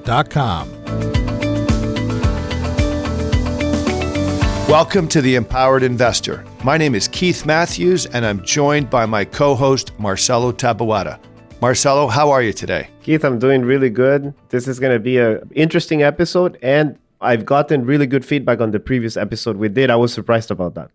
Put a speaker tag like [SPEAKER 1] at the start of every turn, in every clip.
[SPEAKER 1] invest.com.
[SPEAKER 2] Welcome to the Empowered Investor. My name is Keith Matthews, and I'm joined by my co host, Marcelo Tabuada. Marcelo, how are you today?
[SPEAKER 3] Keith, I'm doing really good. This is going to be an interesting episode, and I've gotten really good feedback on the previous episode we did. I was surprised about that.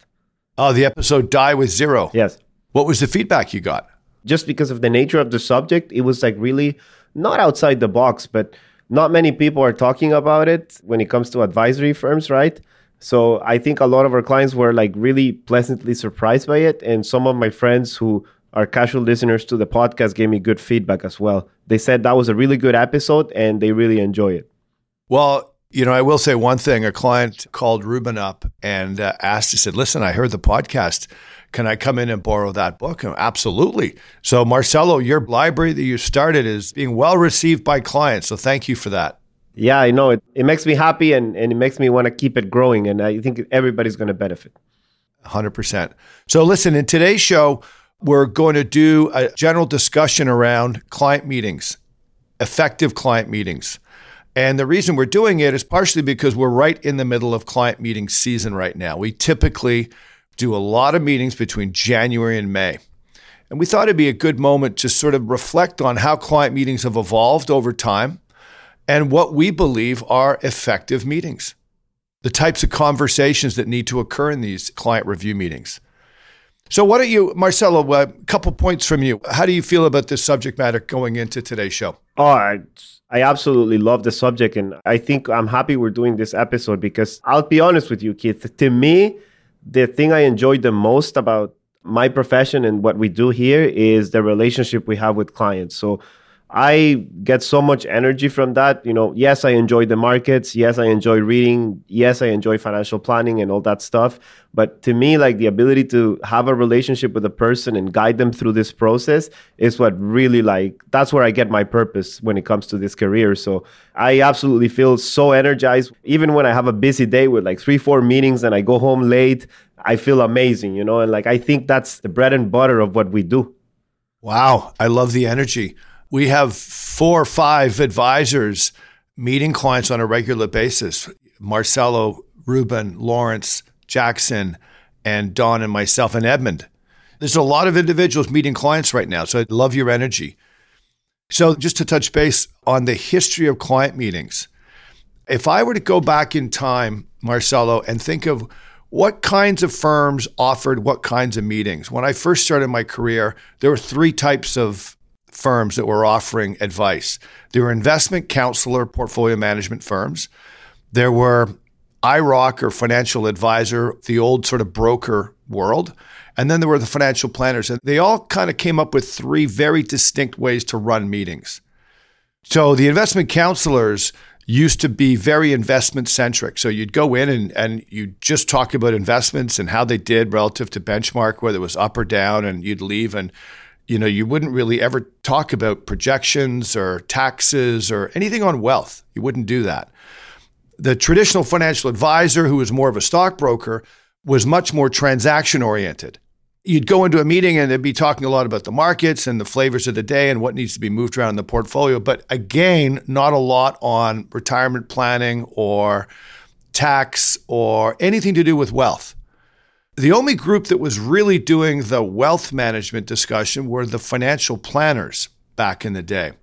[SPEAKER 2] Oh, the episode Die with Zero.
[SPEAKER 3] Yes.
[SPEAKER 2] What was the feedback you got?
[SPEAKER 3] Just because of the nature of the subject, it was like really not outside the box, but not many people are talking about it when it comes to advisory firms, right? So I think a lot of our clients were like really pleasantly surprised by it. And some of my friends who are casual listeners to the podcast gave me good feedback as well. They said that was a really good episode and they really enjoy it.
[SPEAKER 2] Well, you know, I will say one thing. A client called Ruben up and uh, asked, he said, Listen, I heard the podcast. Can I come in and borrow that book? Absolutely. So, Marcelo, your library that you started is being well received by clients. So, thank you for that.
[SPEAKER 3] Yeah, I know. It, it makes me happy and, and it makes me want to keep it growing. And I think everybody's going to benefit.
[SPEAKER 2] 100%. So, listen, in today's show, we're going to do a general discussion around client meetings, effective client meetings. And the reason we're doing it is partially because we're right in the middle of client meeting season right now. We typically do a lot of meetings between January and May. And we thought it'd be a good moment to sort of reflect on how client meetings have evolved over time and what we believe are effective meetings, the types of conversations that need to occur in these client review meetings. So, why don't you, Marcelo, a couple points from you. How do you feel about this subject matter going into today's show?
[SPEAKER 3] Oh, I, I absolutely love the subject. And I think I'm happy we're doing this episode because I'll be honest with you, Keith. To me, the thing I enjoyed the most about my profession and what we do here is the relationship we have with clients. So, I get so much energy from that. You know, yes, I enjoy the markets. Yes, I enjoy reading. Yes, I enjoy financial planning and all that stuff. But to me, like the ability to have a relationship with a person and guide them through this process is what really like that's where I get my purpose when it comes to this career. So I absolutely feel so energized. Even when I have a busy day with like three, four meetings and I go home late, I feel amazing, you know, and like I think that's the bread and butter of what we do.
[SPEAKER 2] Wow. I love the energy we have four or five advisors meeting clients on a regular basis Marcelo, Ruben, Lawrence, Jackson, and Don, and myself, and Edmund. There's a lot of individuals meeting clients right now. So I love your energy. So, just to touch base on the history of client meetings, if I were to go back in time, Marcelo, and think of what kinds of firms offered what kinds of meetings. When I first started my career, there were three types of firms that were offering advice. There were investment counselor portfolio management firms. There were IIROC or financial advisor, the old sort of broker world. And then there were the financial planners. And they all kind of came up with three very distinct ways to run meetings. So the investment counselors used to be very investment centric. So you'd go in and, and you'd just talk about investments and how they did relative to benchmark, whether it was up or down, and you'd leave and you know, you wouldn't really ever talk about projections or taxes or anything on wealth. You wouldn't do that. The traditional financial advisor, who was more of a stockbroker, was much more transaction oriented. You'd go into a meeting and they'd be talking a lot about the markets and the flavors of the day and what needs to be moved around in the portfolio. But again, not a lot on retirement planning or tax or anything to do with wealth. The only group that was really doing the wealth management discussion were the financial planners back in the day.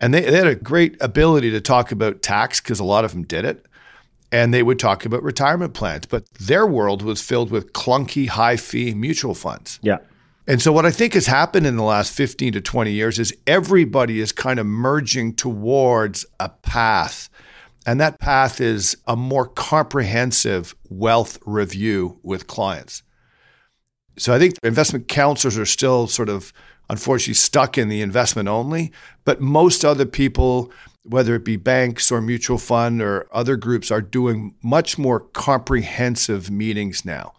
[SPEAKER 2] And they, they had a great ability to talk about tax because a lot of them did it. And they would talk about retirement plans. But their world was filled with clunky, high fee mutual funds.
[SPEAKER 3] Yeah.
[SPEAKER 2] And so, what I think has happened in the last 15 to 20 years is everybody is kind of merging towards a path and that path is a more comprehensive wealth review with clients. So I think investment counselors are still sort of unfortunately stuck in the investment only, but most other people whether it be banks or mutual fund or other groups, are doing much more comprehensive meetings now.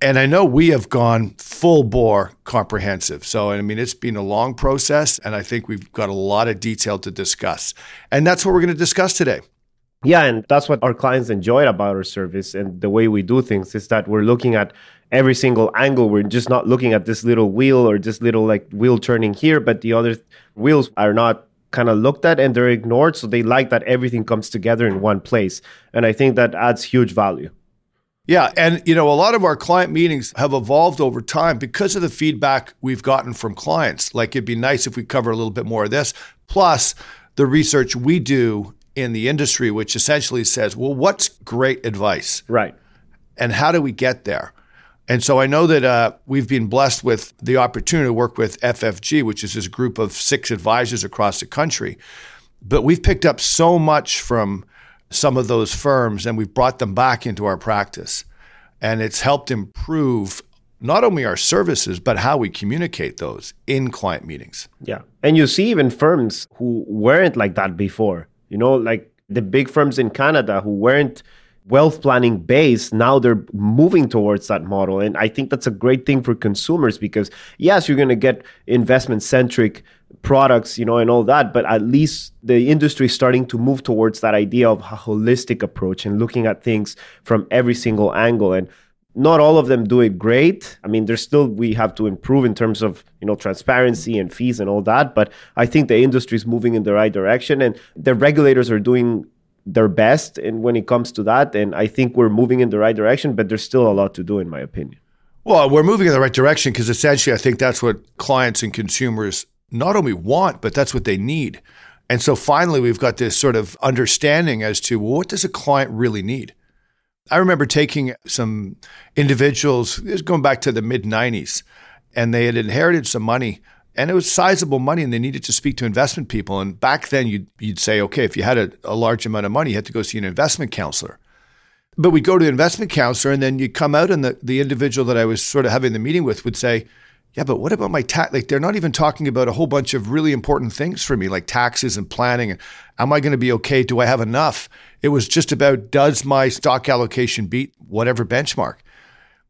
[SPEAKER 2] And I know we have gone full bore comprehensive. So, I mean, it's been a long process, and I think we've got a lot of detail to discuss. And that's what we're going to discuss today.
[SPEAKER 3] Yeah, and that's what our clients enjoy about our service and the way we do things is that we're looking at every single angle. We're just not looking at this little wheel or this little like wheel turning here, but the other wheels are not kind of looked at and they're ignored. So they like that everything comes together in one place. And I think that adds huge value.
[SPEAKER 2] Yeah. And, you know, a lot of our client meetings have evolved over time because of the feedback we've gotten from clients. Like, it'd be nice if we cover a little bit more of this. Plus, the research we do in the industry, which essentially says, well, what's great advice?
[SPEAKER 3] Right.
[SPEAKER 2] And how do we get there? And so I know that uh, we've been blessed with the opportunity to work with FFG, which is this group of six advisors across the country. But we've picked up so much from some of those firms and we've brought them back into our practice. And it's helped improve not only our services, but how we communicate those in client meetings.
[SPEAKER 3] Yeah. And you see even firms who weren't like that before, you know, like the big firms in Canada who weren't wealth planning base now they're moving towards that model and i think that's a great thing for consumers because yes you're going to get investment centric products you know and all that but at least the industry is starting to move towards that idea of a holistic approach and looking at things from every single angle. And not all of them do it great. I mean there's still we have to improve in terms of you know transparency and fees and all that but i think the industry is moving in the right direction and the regulators are doing their best and when it comes to that. And i think we're moving in the right direction but there's still a lot to do in my opinion.
[SPEAKER 2] Well we're moving in the right direction because essentially i think that's what clients and consumers not only want but that's what they need and so finally we've got this sort of understanding as to well, what does a client really need i remember taking some individuals this going back to the mid 90s and they had inherited some money and it was sizable money and they needed to speak to investment people. And back then you'd, you'd say, okay, if you had a, a large amount of money, you had to go see an investment counselor. But we'd go to the investment counselor and then you'd come out and the, the individual that I was sort of having the meeting with would say, yeah, but what about my tax? Like they're not even talking about a whole bunch of really important things for me, like taxes and planning. And am I going to be okay? Do I have enough? It was just about does my stock allocation beat whatever benchmark?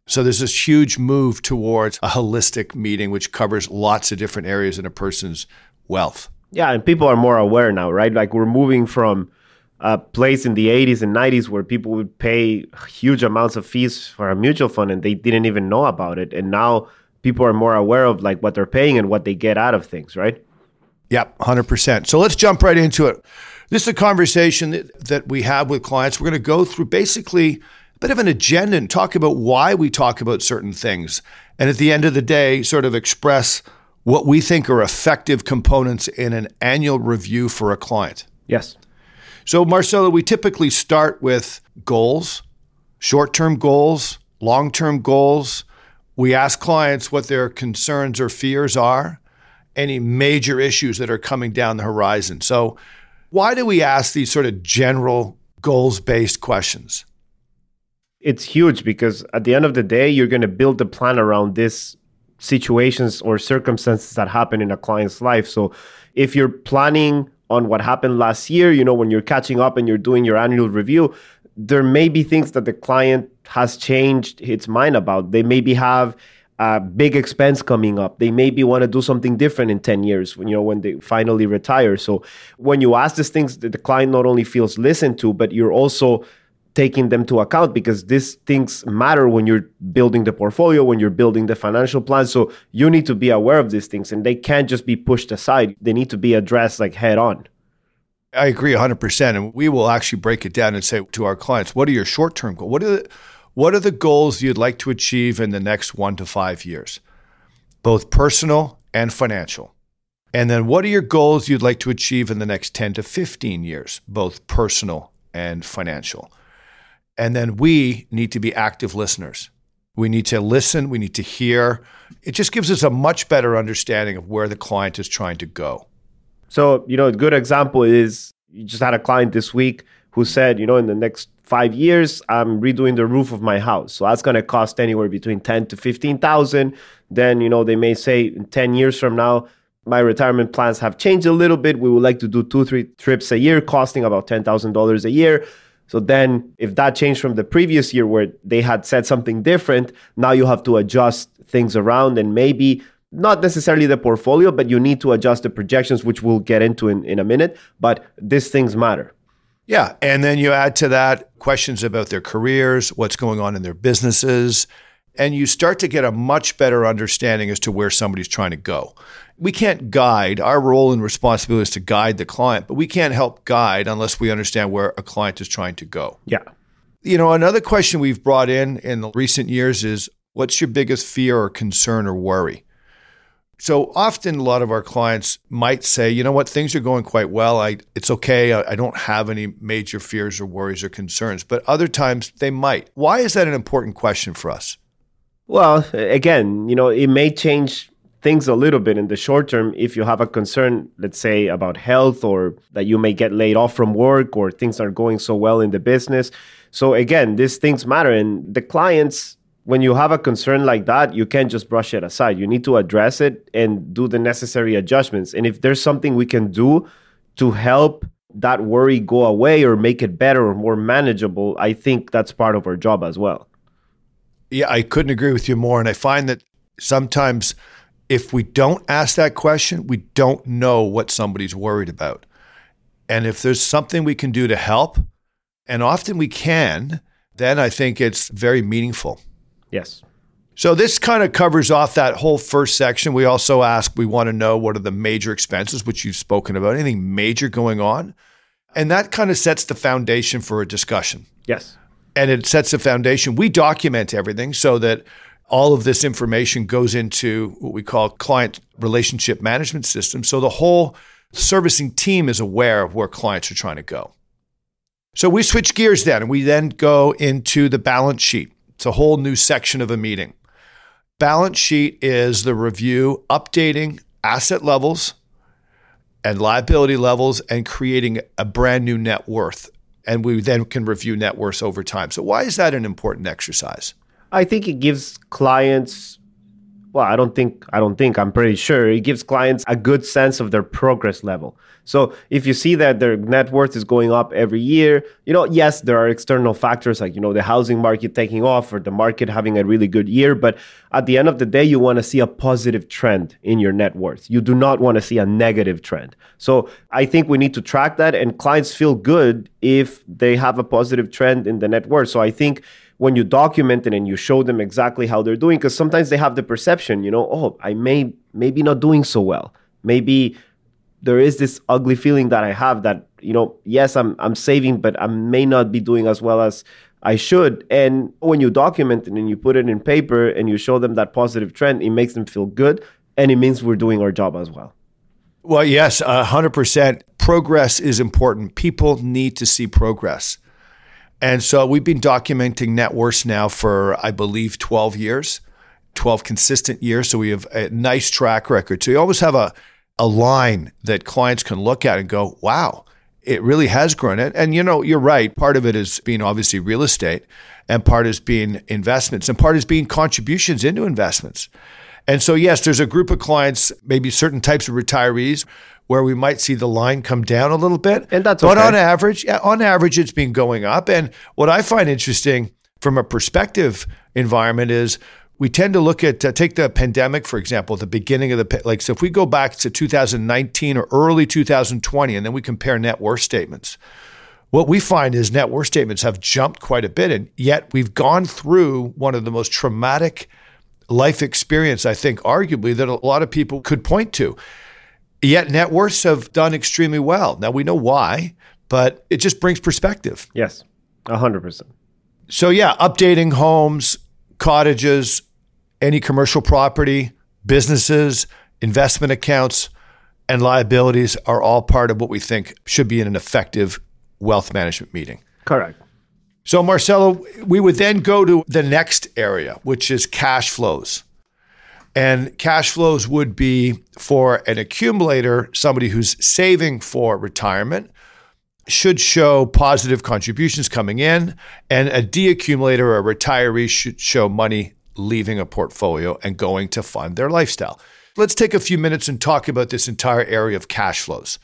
[SPEAKER 2] So there's this huge move towards a holistic meeting, which covers lots of different areas in a person's wealth.
[SPEAKER 3] Yeah, and people are more aware now, right? Like we're moving from a place in the 80s and 90s where people would pay huge amounts of fees for a mutual fund and they didn't even know about it. And now people are more aware of like what they're paying and what they get out of things, right?
[SPEAKER 2] Yep, 100%. So let's jump right into it. This is a conversation that, that we have with clients. We're going to go through basically a – bit of an agenda and talk about why we talk about certain things. And at the end of the day, sort of express what we think are effective components in an annual review for a client.
[SPEAKER 3] Yes.
[SPEAKER 2] So, Marcelo, we typically start with goals, short term goals, long term goals. We ask clients what their concerns or fears are, any major issues that are coming down the horizon. So, why do we ask these sort of general goals based questions?
[SPEAKER 3] it's huge because at the end of the day, you're going to build a plan around these situations or circumstances that happen in a client's life. So if you're planning on what happened last year, you know, when you're catching up and you're doing your annual review, there may be things that the client has changed its mind about. They maybe have a big expense coming up. They maybe want to do something different in 10 years when you know when they finally retire. So when you ask these things, the client not only feels listened to, but you're also taking them to account because these things matter when you're building the portfolio, when you're building the financial plan. So you need to be aware of these things and they can't just be pushed aside. They need to be addressed like head on.
[SPEAKER 2] I agree 100%. And we will actually break it down and say to our clients, what are your short term goals? What are, the, what are the goals you'd like to achieve in the next one to five years, both personal and financial? And then what are your goals you'd like to achieve in the next 10 to 15 years, both personal and financial? And then we need to be active listeners. We need to listen, we need to hear. It just gives us a much better understanding of where the client is trying to go.
[SPEAKER 3] So, you know, a good example is you just had a client this week who said, you know, in the next five years, I'm redoing the roof of my house. So that's going to cost anywhere between 10 to 15,000. Then, you know, they may say in 10 years from now, my retirement plans have changed a little bit. We would like to do two, three trips a year, costing about $10,000 a year. So then, if that changed from the previous year where they had said something different, now you have to adjust things around and maybe not necessarily the portfolio, but you need to adjust the projections, which we'll get into in, in a minute. But these things matter.
[SPEAKER 2] Yeah. And then you add to that questions about their careers, what's going on in their businesses, and you start to get a much better understanding as to where somebody's trying to go. We can't guide. Our role and responsibility is to guide the client, but we can't help guide unless we understand where a client is trying to go.
[SPEAKER 3] Yeah.
[SPEAKER 2] You know, another question we've brought in in the recent years is what's your biggest fear or concern or worry? So often, a lot of our clients might say, you know what, things are going quite well. I, it's okay. I, I don't have any major fears or worries or concerns. But other times they might. Why is that an important question for us?
[SPEAKER 3] Well, again, you know, it may change things a little bit in the short term if you have a concern, let's say, about health or that you may get laid off from work or things aren't going so well in the business. So, again, these things matter. And the clients, when you have a concern like that, you can't just brush it aside. You need to address it and do the necessary adjustments. And if there's something we can do to help that worry go away or make it better or more manageable, I think that's part of our job as well.
[SPEAKER 2] Yeah, I couldn't agree with you more. And I find that sometimes if we don't ask that question, we don't know what somebody's worried about. And if there's something we can do to help, and often we can, then I think it's very meaningful.
[SPEAKER 3] Yes.
[SPEAKER 2] So this kind of covers off that whole first section. We also ask, we want to know what are the major expenses, which you've spoken about, anything major going on. And that kind of sets the foundation for a discussion.
[SPEAKER 3] Yes.
[SPEAKER 2] And it sets the foundation. We document everything so that all of this information goes into what we call client relationship management system. So the whole servicing team is aware of where clients are trying to go. So we switch gears then, and we then go into the balance sheet. It's a whole new section of a meeting. Balance sheet is the review, updating asset levels and liability levels and creating a brand new net worth. And we then can review net worth over time. So, why is that an important exercise?
[SPEAKER 3] I think it gives clients well, I don't think I don't think I'm pretty sure it gives clients a good sense of their progress level. So if you see that their net worth is going up every year, you know, yes, there are external factors like, you know, the housing market taking off or the market having a really good year. But at the end of the day, you want to see a positive trend in your net worth. You do not want to see a negative trend. So I think we need to track that and clients feel good if they have a positive trend in the net worth. So I think when you document it and you show them exactly how they're doing, because sometimes they have the perception, you know, oh, I may maybe not doing so well. Maybe there is this ugly feeling that I have that you know, yes, I'm I'm saving, but I may not be doing as well as I should. And when you document it and you put it in paper and you show them that positive trend, it makes them feel good, and it means we're doing our job as well.
[SPEAKER 2] Well, yes, hundred percent. Progress is important. People need to see progress. And so we've been documenting net worth now for, I believe, 12 years, 12 consistent years. So we have a nice track record. So you always have a a line that clients can look at and go, wow, it really has grown. And, and you know, you're right. Part of it is being obviously real estate, and part is being investments, and part is being contributions into investments. And so, yes, there's a group of clients, maybe certain types of retirees, where we might see the line come down a little bit.
[SPEAKER 3] And that's
[SPEAKER 2] but
[SPEAKER 3] okay.
[SPEAKER 2] on average, on average, it's been going up. And what I find interesting from a perspective environment is we tend to look at uh, take the pandemic for example the beginning of the like so if we go back to 2019 or early 2020 and then we compare net worth statements what we find is net worth statements have jumped quite a bit and yet we've gone through one of the most traumatic life experience i think arguably that a lot of people could point to yet net worths have done extremely well now we know why but it just brings perspective
[SPEAKER 3] yes 100%
[SPEAKER 2] so yeah updating homes cottages any commercial property, businesses, investment accounts, and liabilities are all part of what we think should be in an effective wealth management meeting.
[SPEAKER 3] Correct.
[SPEAKER 2] So, Marcelo, we would then go to the next area, which is cash flows. And cash flows would be for an accumulator, somebody who's saving for retirement, should show positive contributions coming in, and a deaccumulator or a retiree should show money leaving a portfolio and going to fund their lifestyle. let's take a few minutes and talk about this entire area of cash flows.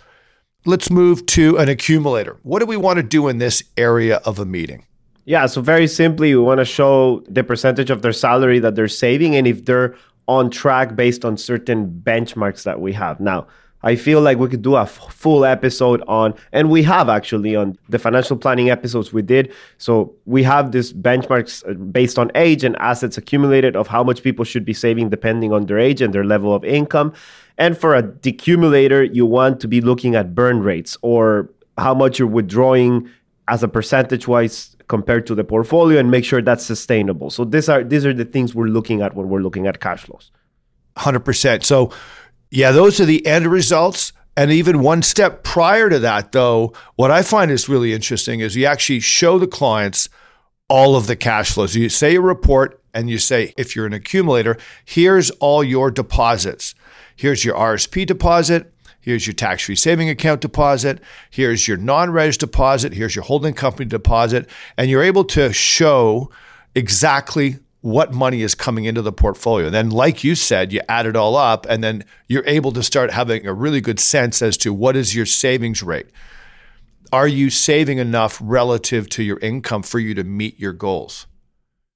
[SPEAKER 2] Let's move to an accumulator. What do we want to do in this area of a meeting?
[SPEAKER 3] Yeah, so very simply, we want to show the percentage of their salary that they're saving and if they're on track based on certain benchmarks that we have. Now, I feel like we could do a f- full episode on, and we have actually on the financial planning episodes we did. So we have this benchmarks uh, based on age and assets accumulated of how much people should be saving depending on their age and their level of income. And for a decumulator, you want to be looking at burn rates or how much you're withdrawing as a percentage wise compared to the portfolio and make sure that's sustainable. So these are these are the things we're looking at when we're looking at cash flows.
[SPEAKER 2] 100%. So yeah, those are the end results. And even one step prior to that, though, what I find is really interesting is you actually show the clients all of the cash flows. You say a report and you say, if you're an accumulator, here's all your deposits. Here's your RSP deposit. Here's your tax free saving account deposit. Here's your non res deposit. Here's your holding company deposit. And you're able to show exactly what money is coming into the portfolio. Then, like you said, you add it all up, and then you're able to start having a really good sense as to what is your savings rate. Are you saving enough relative to your income for you to meet your goals?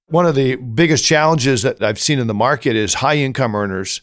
[SPEAKER 2] One of the biggest challenges that I've seen in the market is high income earners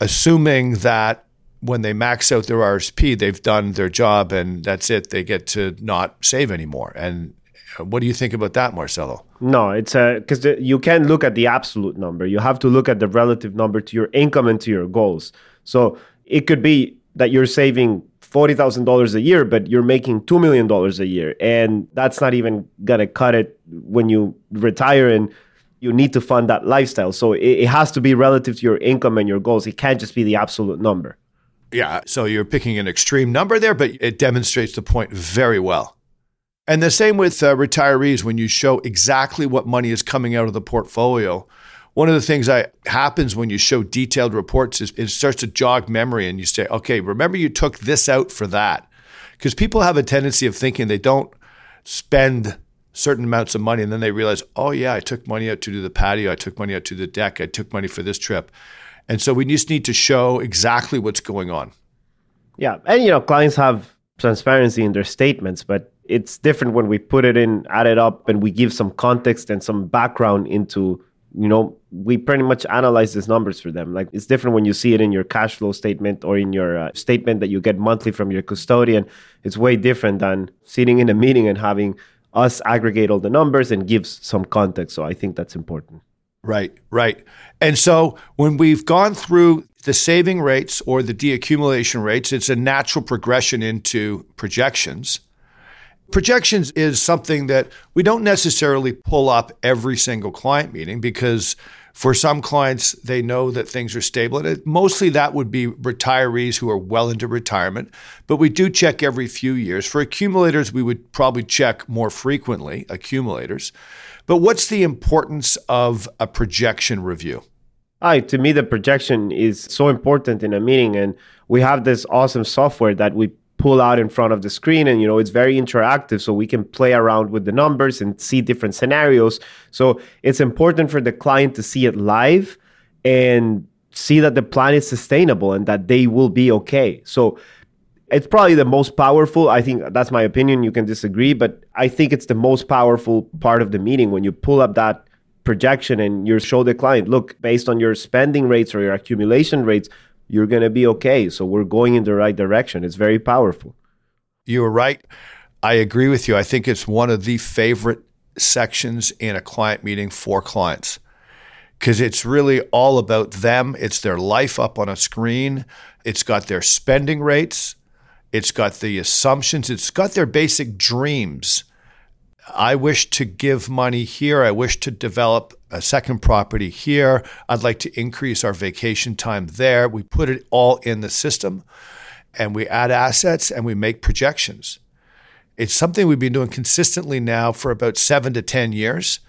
[SPEAKER 2] assuming that when they max out their RSP, they've done their job and that's it. They get to not save anymore. And what do you think about that, Marcelo?
[SPEAKER 3] No, it's uh, because you can't look at the absolute number. You have to look at the relative number to your income and to your goals. So it could be that you're saving forty thousand dollars a year, but you're making two million dollars a year, and that's not even gonna cut it when you retire and you need to fund that lifestyle. So it, it has to be relative to your income and your goals. It can't just be the absolute number.
[SPEAKER 2] Yeah, so you're picking an extreme number there, but it demonstrates the point very well. And the same with uh, retirees when you show exactly what money is coming out of the portfolio. One of the things that happens when you show detailed reports is it starts to jog memory and you say, okay, remember you took this out for that. Because people have a tendency of thinking they don't spend certain amounts of money and then they realize, oh, yeah, I took money out to do the patio, I took money out to the deck, I took money for this trip. And so we just need to show exactly what's going on.
[SPEAKER 3] Yeah. And, you know, clients have transparency in their statements, but it's different when we put it in, add it up, and we give some context and some background into, you know, we pretty much analyze these numbers for them. Like it's different when you see it in your cash flow statement or in your uh, statement that you get monthly from your custodian. It's way different than sitting in a meeting and having us aggregate all the numbers and give some context. So I think that's important.
[SPEAKER 2] Right, right. And so when we've gone through the saving rates or the deaccumulation rates, it's a natural progression into projections. Projections is something that we don't necessarily pull up every single client meeting because for some clients, they know that things are stable. And mostly that would be retirees who are well into retirement, but we do check every few years. For accumulators, we would probably check more frequently, accumulators. But what's the importance of a projection review?
[SPEAKER 3] Hi, to me, the projection is so important in a meeting. And we have this awesome software that we pull out in front of the screen and you know it's very interactive so we can play around with the numbers and see different scenarios so it's important for the client to see it live and see that the plan is sustainable and that they will be okay so it's probably the most powerful i think that's my opinion you can disagree but i think it's the most powerful part of the meeting when you pull up that projection and you show the client look based on your spending rates or your accumulation rates you're going to be okay. So we're going in the right direction. It's very powerful.
[SPEAKER 2] You are right. I agree with you. I think it's one of the favorite sections in a client meeting for clients because it's really all about them. It's their life up on a screen, it's got their spending rates, it's got the assumptions, it's got their basic dreams. I wish to give money here. I wish to develop a second property here. I'd like to increase our vacation time there. We put it all in the system and we add assets and we make projections. It's something we've been doing consistently now for about seven to 10 years.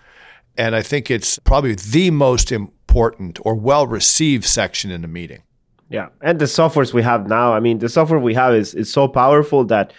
[SPEAKER 2] And I think it's probably the most important or well received section in the meeting.
[SPEAKER 3] Yeah. And the softwares we have now, I mean, the software we have is, is so powerful that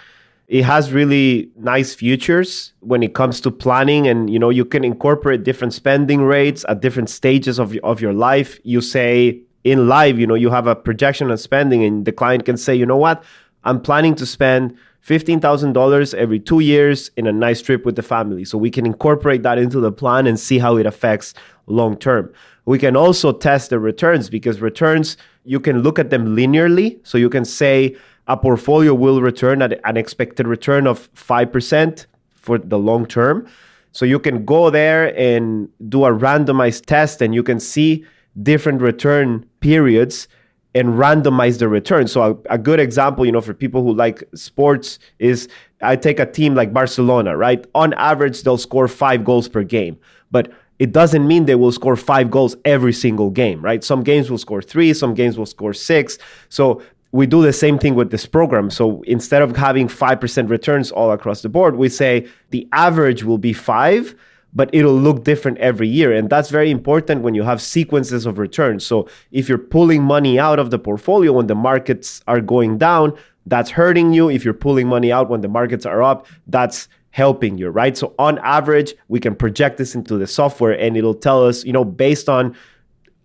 [SPEAKER 3] it has really nice futures when it comes to planning and you know you can incorporate different spending rates at different stages of, of your life you say in live, you know, you have a projection on spending and the client can say, you know what, I'm planning to spend $15,000 every two years in a nice trip with the family. So we can incorporate that into the plan and see how it affects long term. We can also test the returns because returns, you can look at them linearly. So you can say a portfolio will return at an expected return of 5% for the long term. So you can go there and do a randomized test and you can see different return periods and randomize the return. So a, a, good example, you know, for people who like sports is I take a team like Barcelona, right? On average, they'll score five goals per game, but it doesn't mean they will score five goals every single game, right? Some games will score three, some games will score six. So we do the same thing with this program. So instead of having 5% returns all across the board, we say the average will be five but it'll look different every year. And that's very important when you have sequences of returns. So if you're pulling money out of the portfolio when the markets are going down, that's hurting you. If you're pulling money out when the markets are up, that's helping you, right? So on average, we can project this into the software and it'll tell us, you know, based on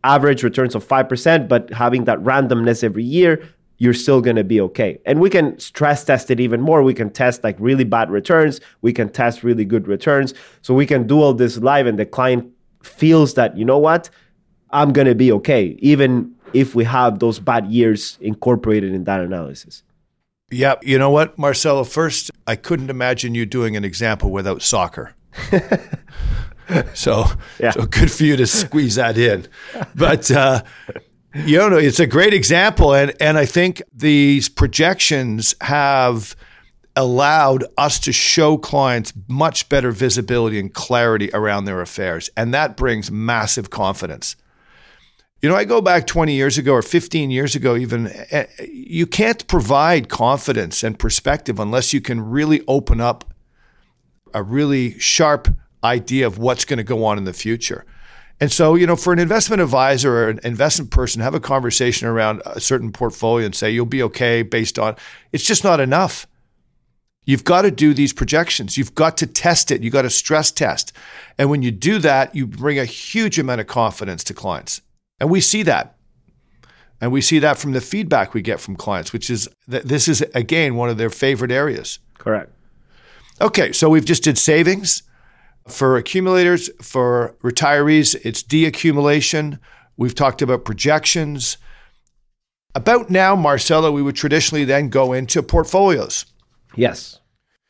[SPEAKER 3] average returns of 5%, but having that randomness every year, you're still going to be okay. And we can stress test it even more. We can test like really bad returns. We can test really good returns. So we can do all this live and the client feels that, you know what? I'm going to be okay, even if we have those bad years incorporated in that analysis.
[SPEAKER 2] Yeah. You know what, Marcelo? First, I couldn't imagine you doing an example without soccer. so, yeah. so good for you to squeeze that in. But, uh, you know, it's a great example, and and I think these projections have allowed us to show clients much better visibility and clarity around their affairs, and that brings massive confidence. You know, I go back 20 years ago or 15 years ago, even, eh, you can't provide confidence and perspective unless you can really open up a really sharp idea of what's going to go on in the future. And so, you know, for an investment advisor or an investment person, have a conversation around a certain portfolio and say you'll be okay based on it's just not enough. You've got to do these projections. You've got to test it. You've got to stress test. And when you do that, you bring a huge amount of confidence to clients. And we see that. And we see that from the feedback we get from clients, which is that this is, again, one of their favorite areas.
[SPEAKER 3] Correct.
[SPEAKER 2] Okay, so we've just did savings. For accumulators, for retirees, it's deaccumulation. We've talked about projections. About now, Marcelo, we would traditionally then go into portfolios.
[SPEAKER 3] Yes.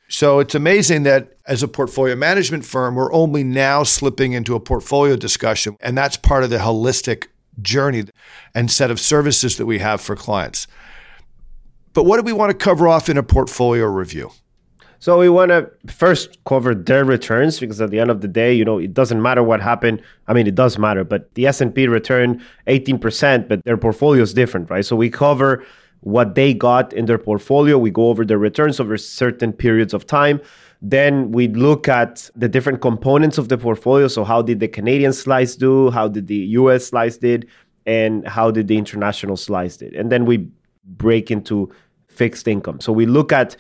[SPEAKER 2] So it's amazing that as a portfolio management firm, we're only now slipping into a portfolio discussion. And that's part of the holistic journey and set of services that we have for clients. But what do we want to cover off in a portfolio review?
[SPEAKER 3] So we want to first cover their returns because at the end of the day, you know, it doesn't matter what happened. I mean, it does matter, but the S&P returned 18%, but their portfolio is different, right? So we cover what they got in their portfolio. We go over their returns over certain periods of time. Then we look at the different components of the portfolio. So how did the Canadian slice do? How did the US slice did? And how did the international slice did? And then we break into fixed income. So we look at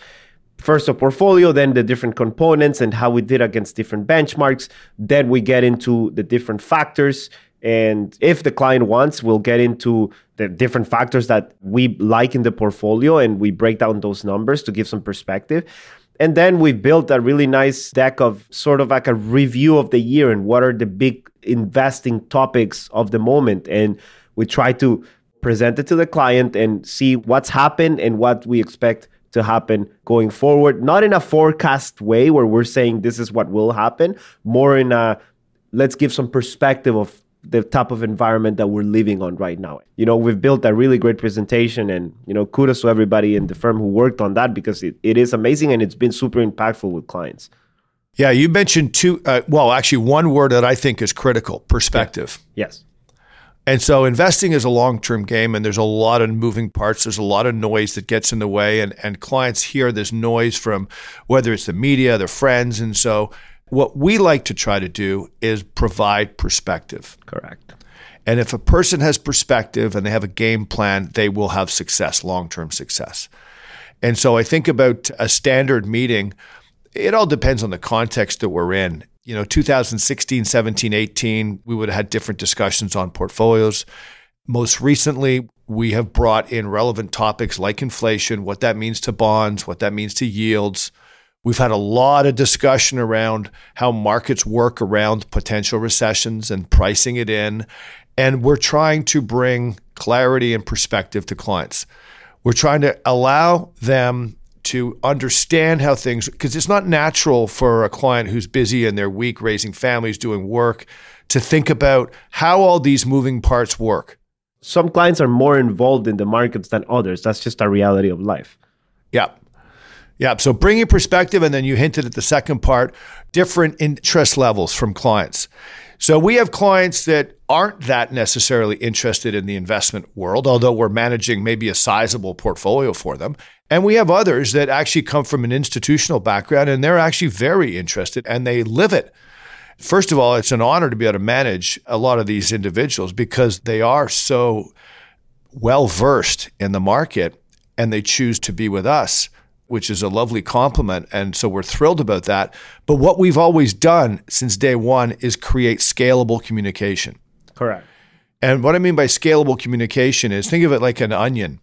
[SPEAKER 3] first a portfolio, then the different components and how we did against different benchmarks. Then we get into the different factors. And if the client wants, we'll get into the different factors that we like in the portfolio and we break down those numbers to give some perspective. And then we built a really nice deck of sort of like a review of the year and what are the big investing topics of the moment. And we try to present it to the client and see what's happened and what we expect to happen going forward. Not in a forecast way where we're saying this is what will happen, more in a let's give some perspective of the type of environment that we're living on right now. You know, we've built a really great presentation and, you know, kudos to everybody in the firm who worked on that because it, it is amazing and it's been super impactful with clients.
[SPEAKER 2] Yeah, you mentioned two, uh, well, actually, one word that I think is critical perspective.
[SPEAKER 3] Yes.
[SPEAKER 2] And so investing is a long term game, and there's a lot of moving parts. There's a lot of noise that gets in the way, and, and clients hear this noise from whether it's the media, their friends. And so, what we like to try to do is provide perspective.
[SPEAKER 3] Correct.
[SPEAKER 2] And if a person has perspective and they have a game plan, they will have success, long term success. And so, I think about a standard meeting, it all depends on the context that we're in you know 2016 17 18 we would have had different discussions on portfolios Most recently, we have brought in relevant topics like inflation, what that means to bonds, what that means to yields. We've had a lot of discussion around how markets work around potential recessions and pricing it in. And we're trying to bring clarity and perspective to clients. We're trying to allow them to understand how things, because it's not natural for a client who's busy and they're weak raising families, doing work, to think about how all these moving parts work.
[SPEAKER 3] Some clients are more involved in the markets than others. That's just a reality of life.
[SPEAKER 2] Yeah. Yeah. So bringing perspective, and then you hinted at the second part different interest levels from clients. So we have clients that aren't that necessarily interested in the investment world, although we're managing maybe a sizable portfolio for them. And we have others that actually come from an institutional background and they're actually very interested and they live it. First of all, it's an honor to be able to manage a lot of these individuals because they are so well versed in the market and they choose to be with us which is a lovely compliment. And so we're thrilled about that. But what we've always done since day one is create scalable communication.
[SPEAKER 3] Correct.
[SPEAKER 2] And what I mean by scalable communication is think of it like an onion,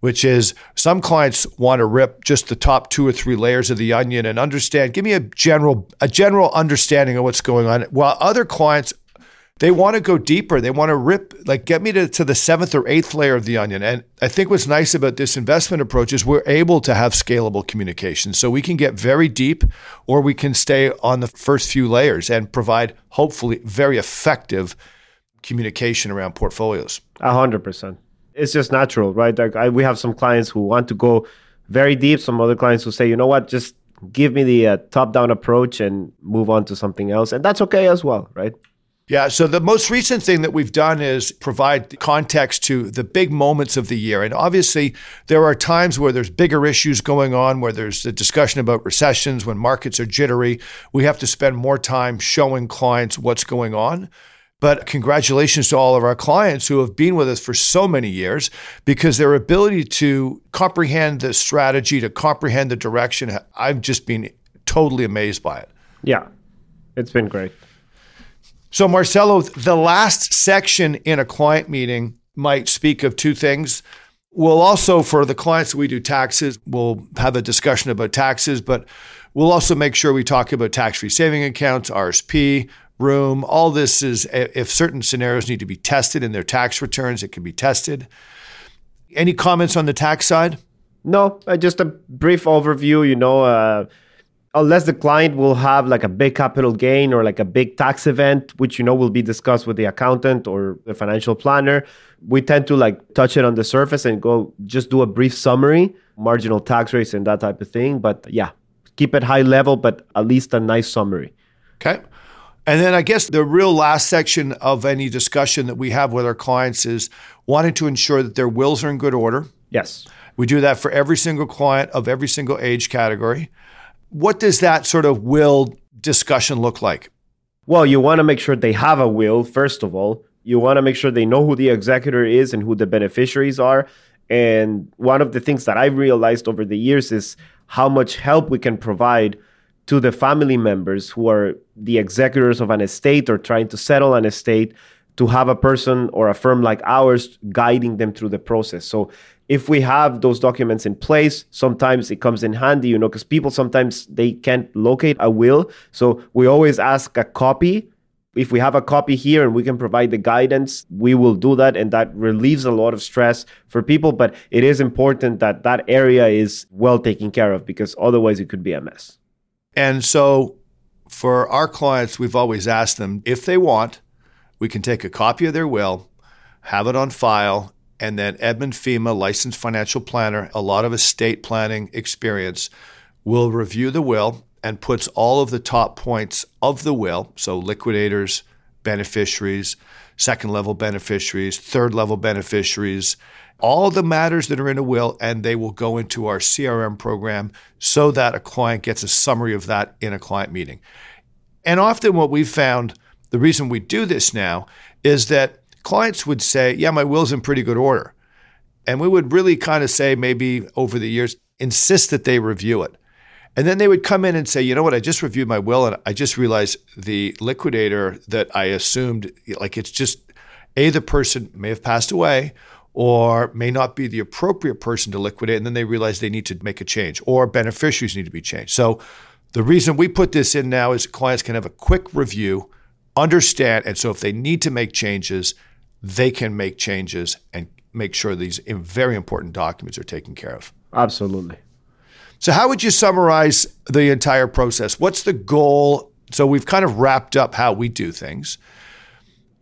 [SPEAKER 2] which is some clients want to rip just the top two or three layers of the onion and understand, give me a general a general understanding of what's going on. While other clients they want to go deeper. They want to rip, like, get me to, to the seventh or eighth layer of the onion. And I think what's nice about this investment approach is we're able to have scalable communication. So we can get very deep or we can stay on the first few layers and provide, hopefully, very effective communication around portfolios.
[SPEAKER 3] A hundred percent. It's just natural, right? Like I, we have some clients who want to go very deep. Some other clients who say, you know what, just give me the uh, top-down approach and move on to something else, and that's okay as well, right?
[SPEAKER 2] Yeah. So the most recent thing that we've done is provide context to the big moments of the year. And obviously, there are times where there's bigger issues going on, where there's a discussion about recessions, when markets are jittery. We have to spend more time showing clients what's going on. But congratulations to all of our clients who have been with us for so many years because their ability to comprehend the strategy, to comprehend the direction, I've just been totally amazed by it.
[SPEAKER 3] Yeah, it's been great.
[SPEAKER 2] So, Marcelo, the last section in a client meeting might speak of two things. We'll also, for the clients we do taxes, we'll have a discussion about taxes, but we'll also make sure we talk about tax free saving accounts, RSP, room. All this is, if certain scenarios need to be tested in their tax returns, it can be tested. Any comments on the tax side?
[SPEAKER 3] No, uh, just a brief overview. You know, uh, unless the client will have like a big capital gain or like a big tax event which you know will be discussed with the accountant or the financial planner we tend to like touch it on the surface and go just do a brief summary marginal tax rates and that type of thing but yeah keep it high level but at least a nice summary
[SPEAKER 2] okay and then I guess the real last section of any discussion that we have with our clients is wanting to ensure that their wills are in good order.
[SPEAKER 3] Yes.
[SPEAKER 2] We do that for every single client of every single age category. What does that sort of will discussion look like?
[SPEAKER 3] Well, you want to make sure they have a will, first of all. You want to make sure they know who the executor is and who the beneficiaries are. And one of the things that I've realized over the years is how much help we can provide to the family members who are the executors of an estate or trying to settle an estate to have a person or a firm like ours guiding them through the process. So if we have those documents in place, sometimes it comes in handy, you know, because people sometimes they can't locate a will. So we always ask a copy. If we have a copy here and we can provide the guidance, we will do that. And that relieves a lot of stress for people. But it is important that that area is well taken care of because otherwise it could be a mess.
[SPEAKER 2] And so for our clients, we've always asked them if they want, we can take a copy of their will, have it on file, and then Edmund Fema, licensed financial planner, a lot of estate planning experience, will review the will and puts all of the top points of the will, so liquidators, beneficiaries, second level beneficiaries, third level beneficiaries, all the matters that are in a will, and they will go into our CRM program so that a client gets a summary of that in a client meeting. And often, what we've found, the reason we do this now is that clients would say, Yeah, my will's in pretty good order. And we would really kind of say, maybe over the years, insist that they review it. And then they would come in and say, you know what, I just reviewed my will and I just realized the liquidator that I assumed, like it's just, A, the person may have passed away or may not be the appropriate person to liquidate, and then they realize they need to make a change, or beneficiaries need to be changed. So the reason we put this in now is clients can have a quick review, understand, and so if they need to make changes, they can make changes and make sure these very important documents are taken care of.
[SPEAKER 3] Absolutely.
[SPEAKER 2] So, how would you summarize the entire process? What's the goal? So, we've kind of wrapped up how we do things.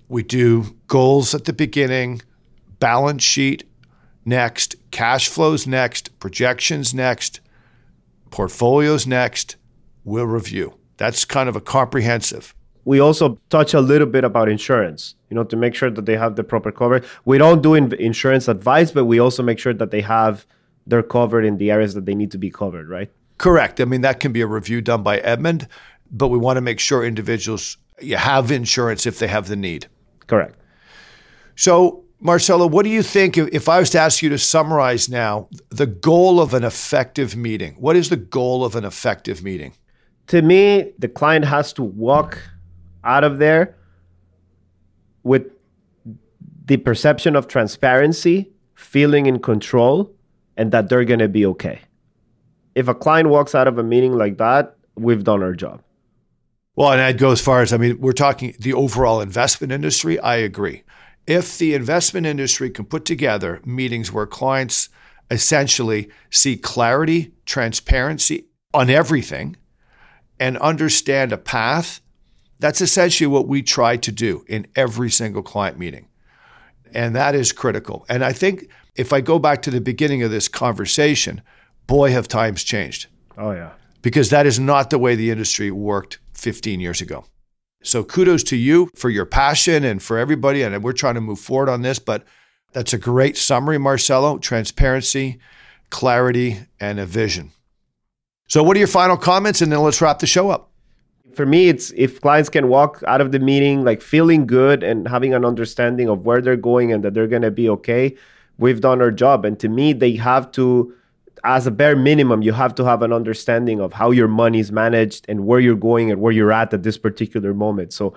[SPEAKER 2] We do goals at the beginning, balance sheet next, cash flows next, projections next, portfolios next. We'll review. That's kind of a comprehensive.
[SPEAKER 3] We also touch a little bit about insurance, you know, to make sure that they have the proper coverage. We don't do insurance advice, but we also make sure that they have they're covered in the areas that they need to be covered, right?
[SPEAKER 2] Correct. I mean, that can be a review done by Edmund, but we want to make sure individuals have insurance if they have the need.
[SPEAKER 3] Correct.
[SPEAKER 2] So, Marcelo, what do you think if I was to ask you to summarize now the goal of an effective meeting? What is the goal of an effective meeting?
[SPEAKER 3] To me, the client has to walk out of there with the perception of transparency, feeling in control, and that they're going to be okay. If a client walks out of a meeting like that, we've done our job.
[SPEAKER 2] Well, and I'd go as far as I mean, we're talking the overall investment industry. I agree. If the investment industry can put together meetings where clients essentially see clarity, transparency on everything, and understand a path, that's essentially what we try to do in every single client meeting. And that is critical. And I think if I go back to the beginning of this conversation, boy, have times changed.
[SPEAKER 3] Oh, yeah.
[SPEAKER 2] Because that is not the way the industry worked 15 years ago. So kudos to you for your passion and for everybody. And we're trying to move forward on this, but that's a great summary, Marcelo transparency, clarity, and a vision. So, what are your final comments? And then let's wrap the show up.
[SPEAKER 3] For me, it's if clients can walk out of the meeting like feeling good and having an understanding of where they're going and that they're going to be okay we've done our job. And to me, they have to, as a bare minimum, you have to have an understanding of how your money is managed and where you're going and where you're at at this particular moment. So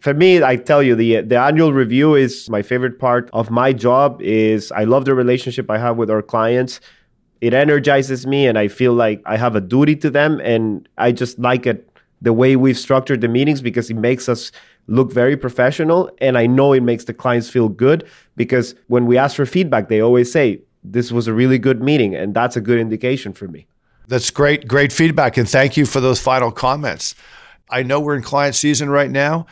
[SPEAKER 3] for me, I tell you, the the annual review is my favorite part of my job. Is I love the relationship I have with our clients. It energizes me, and I feel like I have a duty to them, and I just like it the way we've structured the meetings because it makes us look very professional. And I know it makes the clients feel good because when we ask for feedback, they always say, This was a really good meeting. And that's a good indication for me.
[SPEAKER 2] That's great, great feedback. And thank you for those final comments. I know we're in client season right now.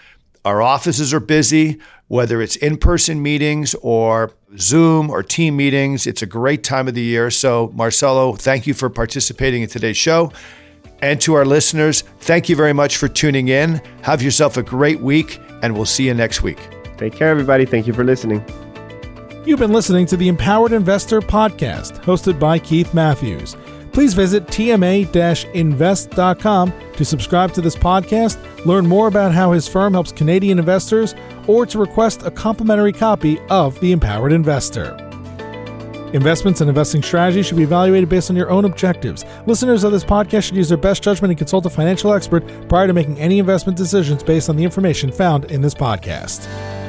[SPEAKER 2] Our offices are busy, whether it's in person meetings or Zoom or team meetings. It's a great time of the year. So, Marcelo, thank you for participating in today's show. And to our listeners, thank you very much for tuning in. Have yourself a great week, and we'll see you next week.
[SPEAKER 3] Take care, everybody. Thank you for listening.
[SPEAKER 1] You've been listening to the Empowered Investor Podcast, hosted by Keith Matthews. Please visit tma invest.com to subscribe to this podcast, learn more about how his firm helps Canadian investors, or to request a complimentary copy of The Empowered Investor. Investments and investing strategies should be evaluated based on your own objectives. Listeners of this podcast should use their best judgment and consult a financial expert prior to making any investment decisions based on the information found in this podcast.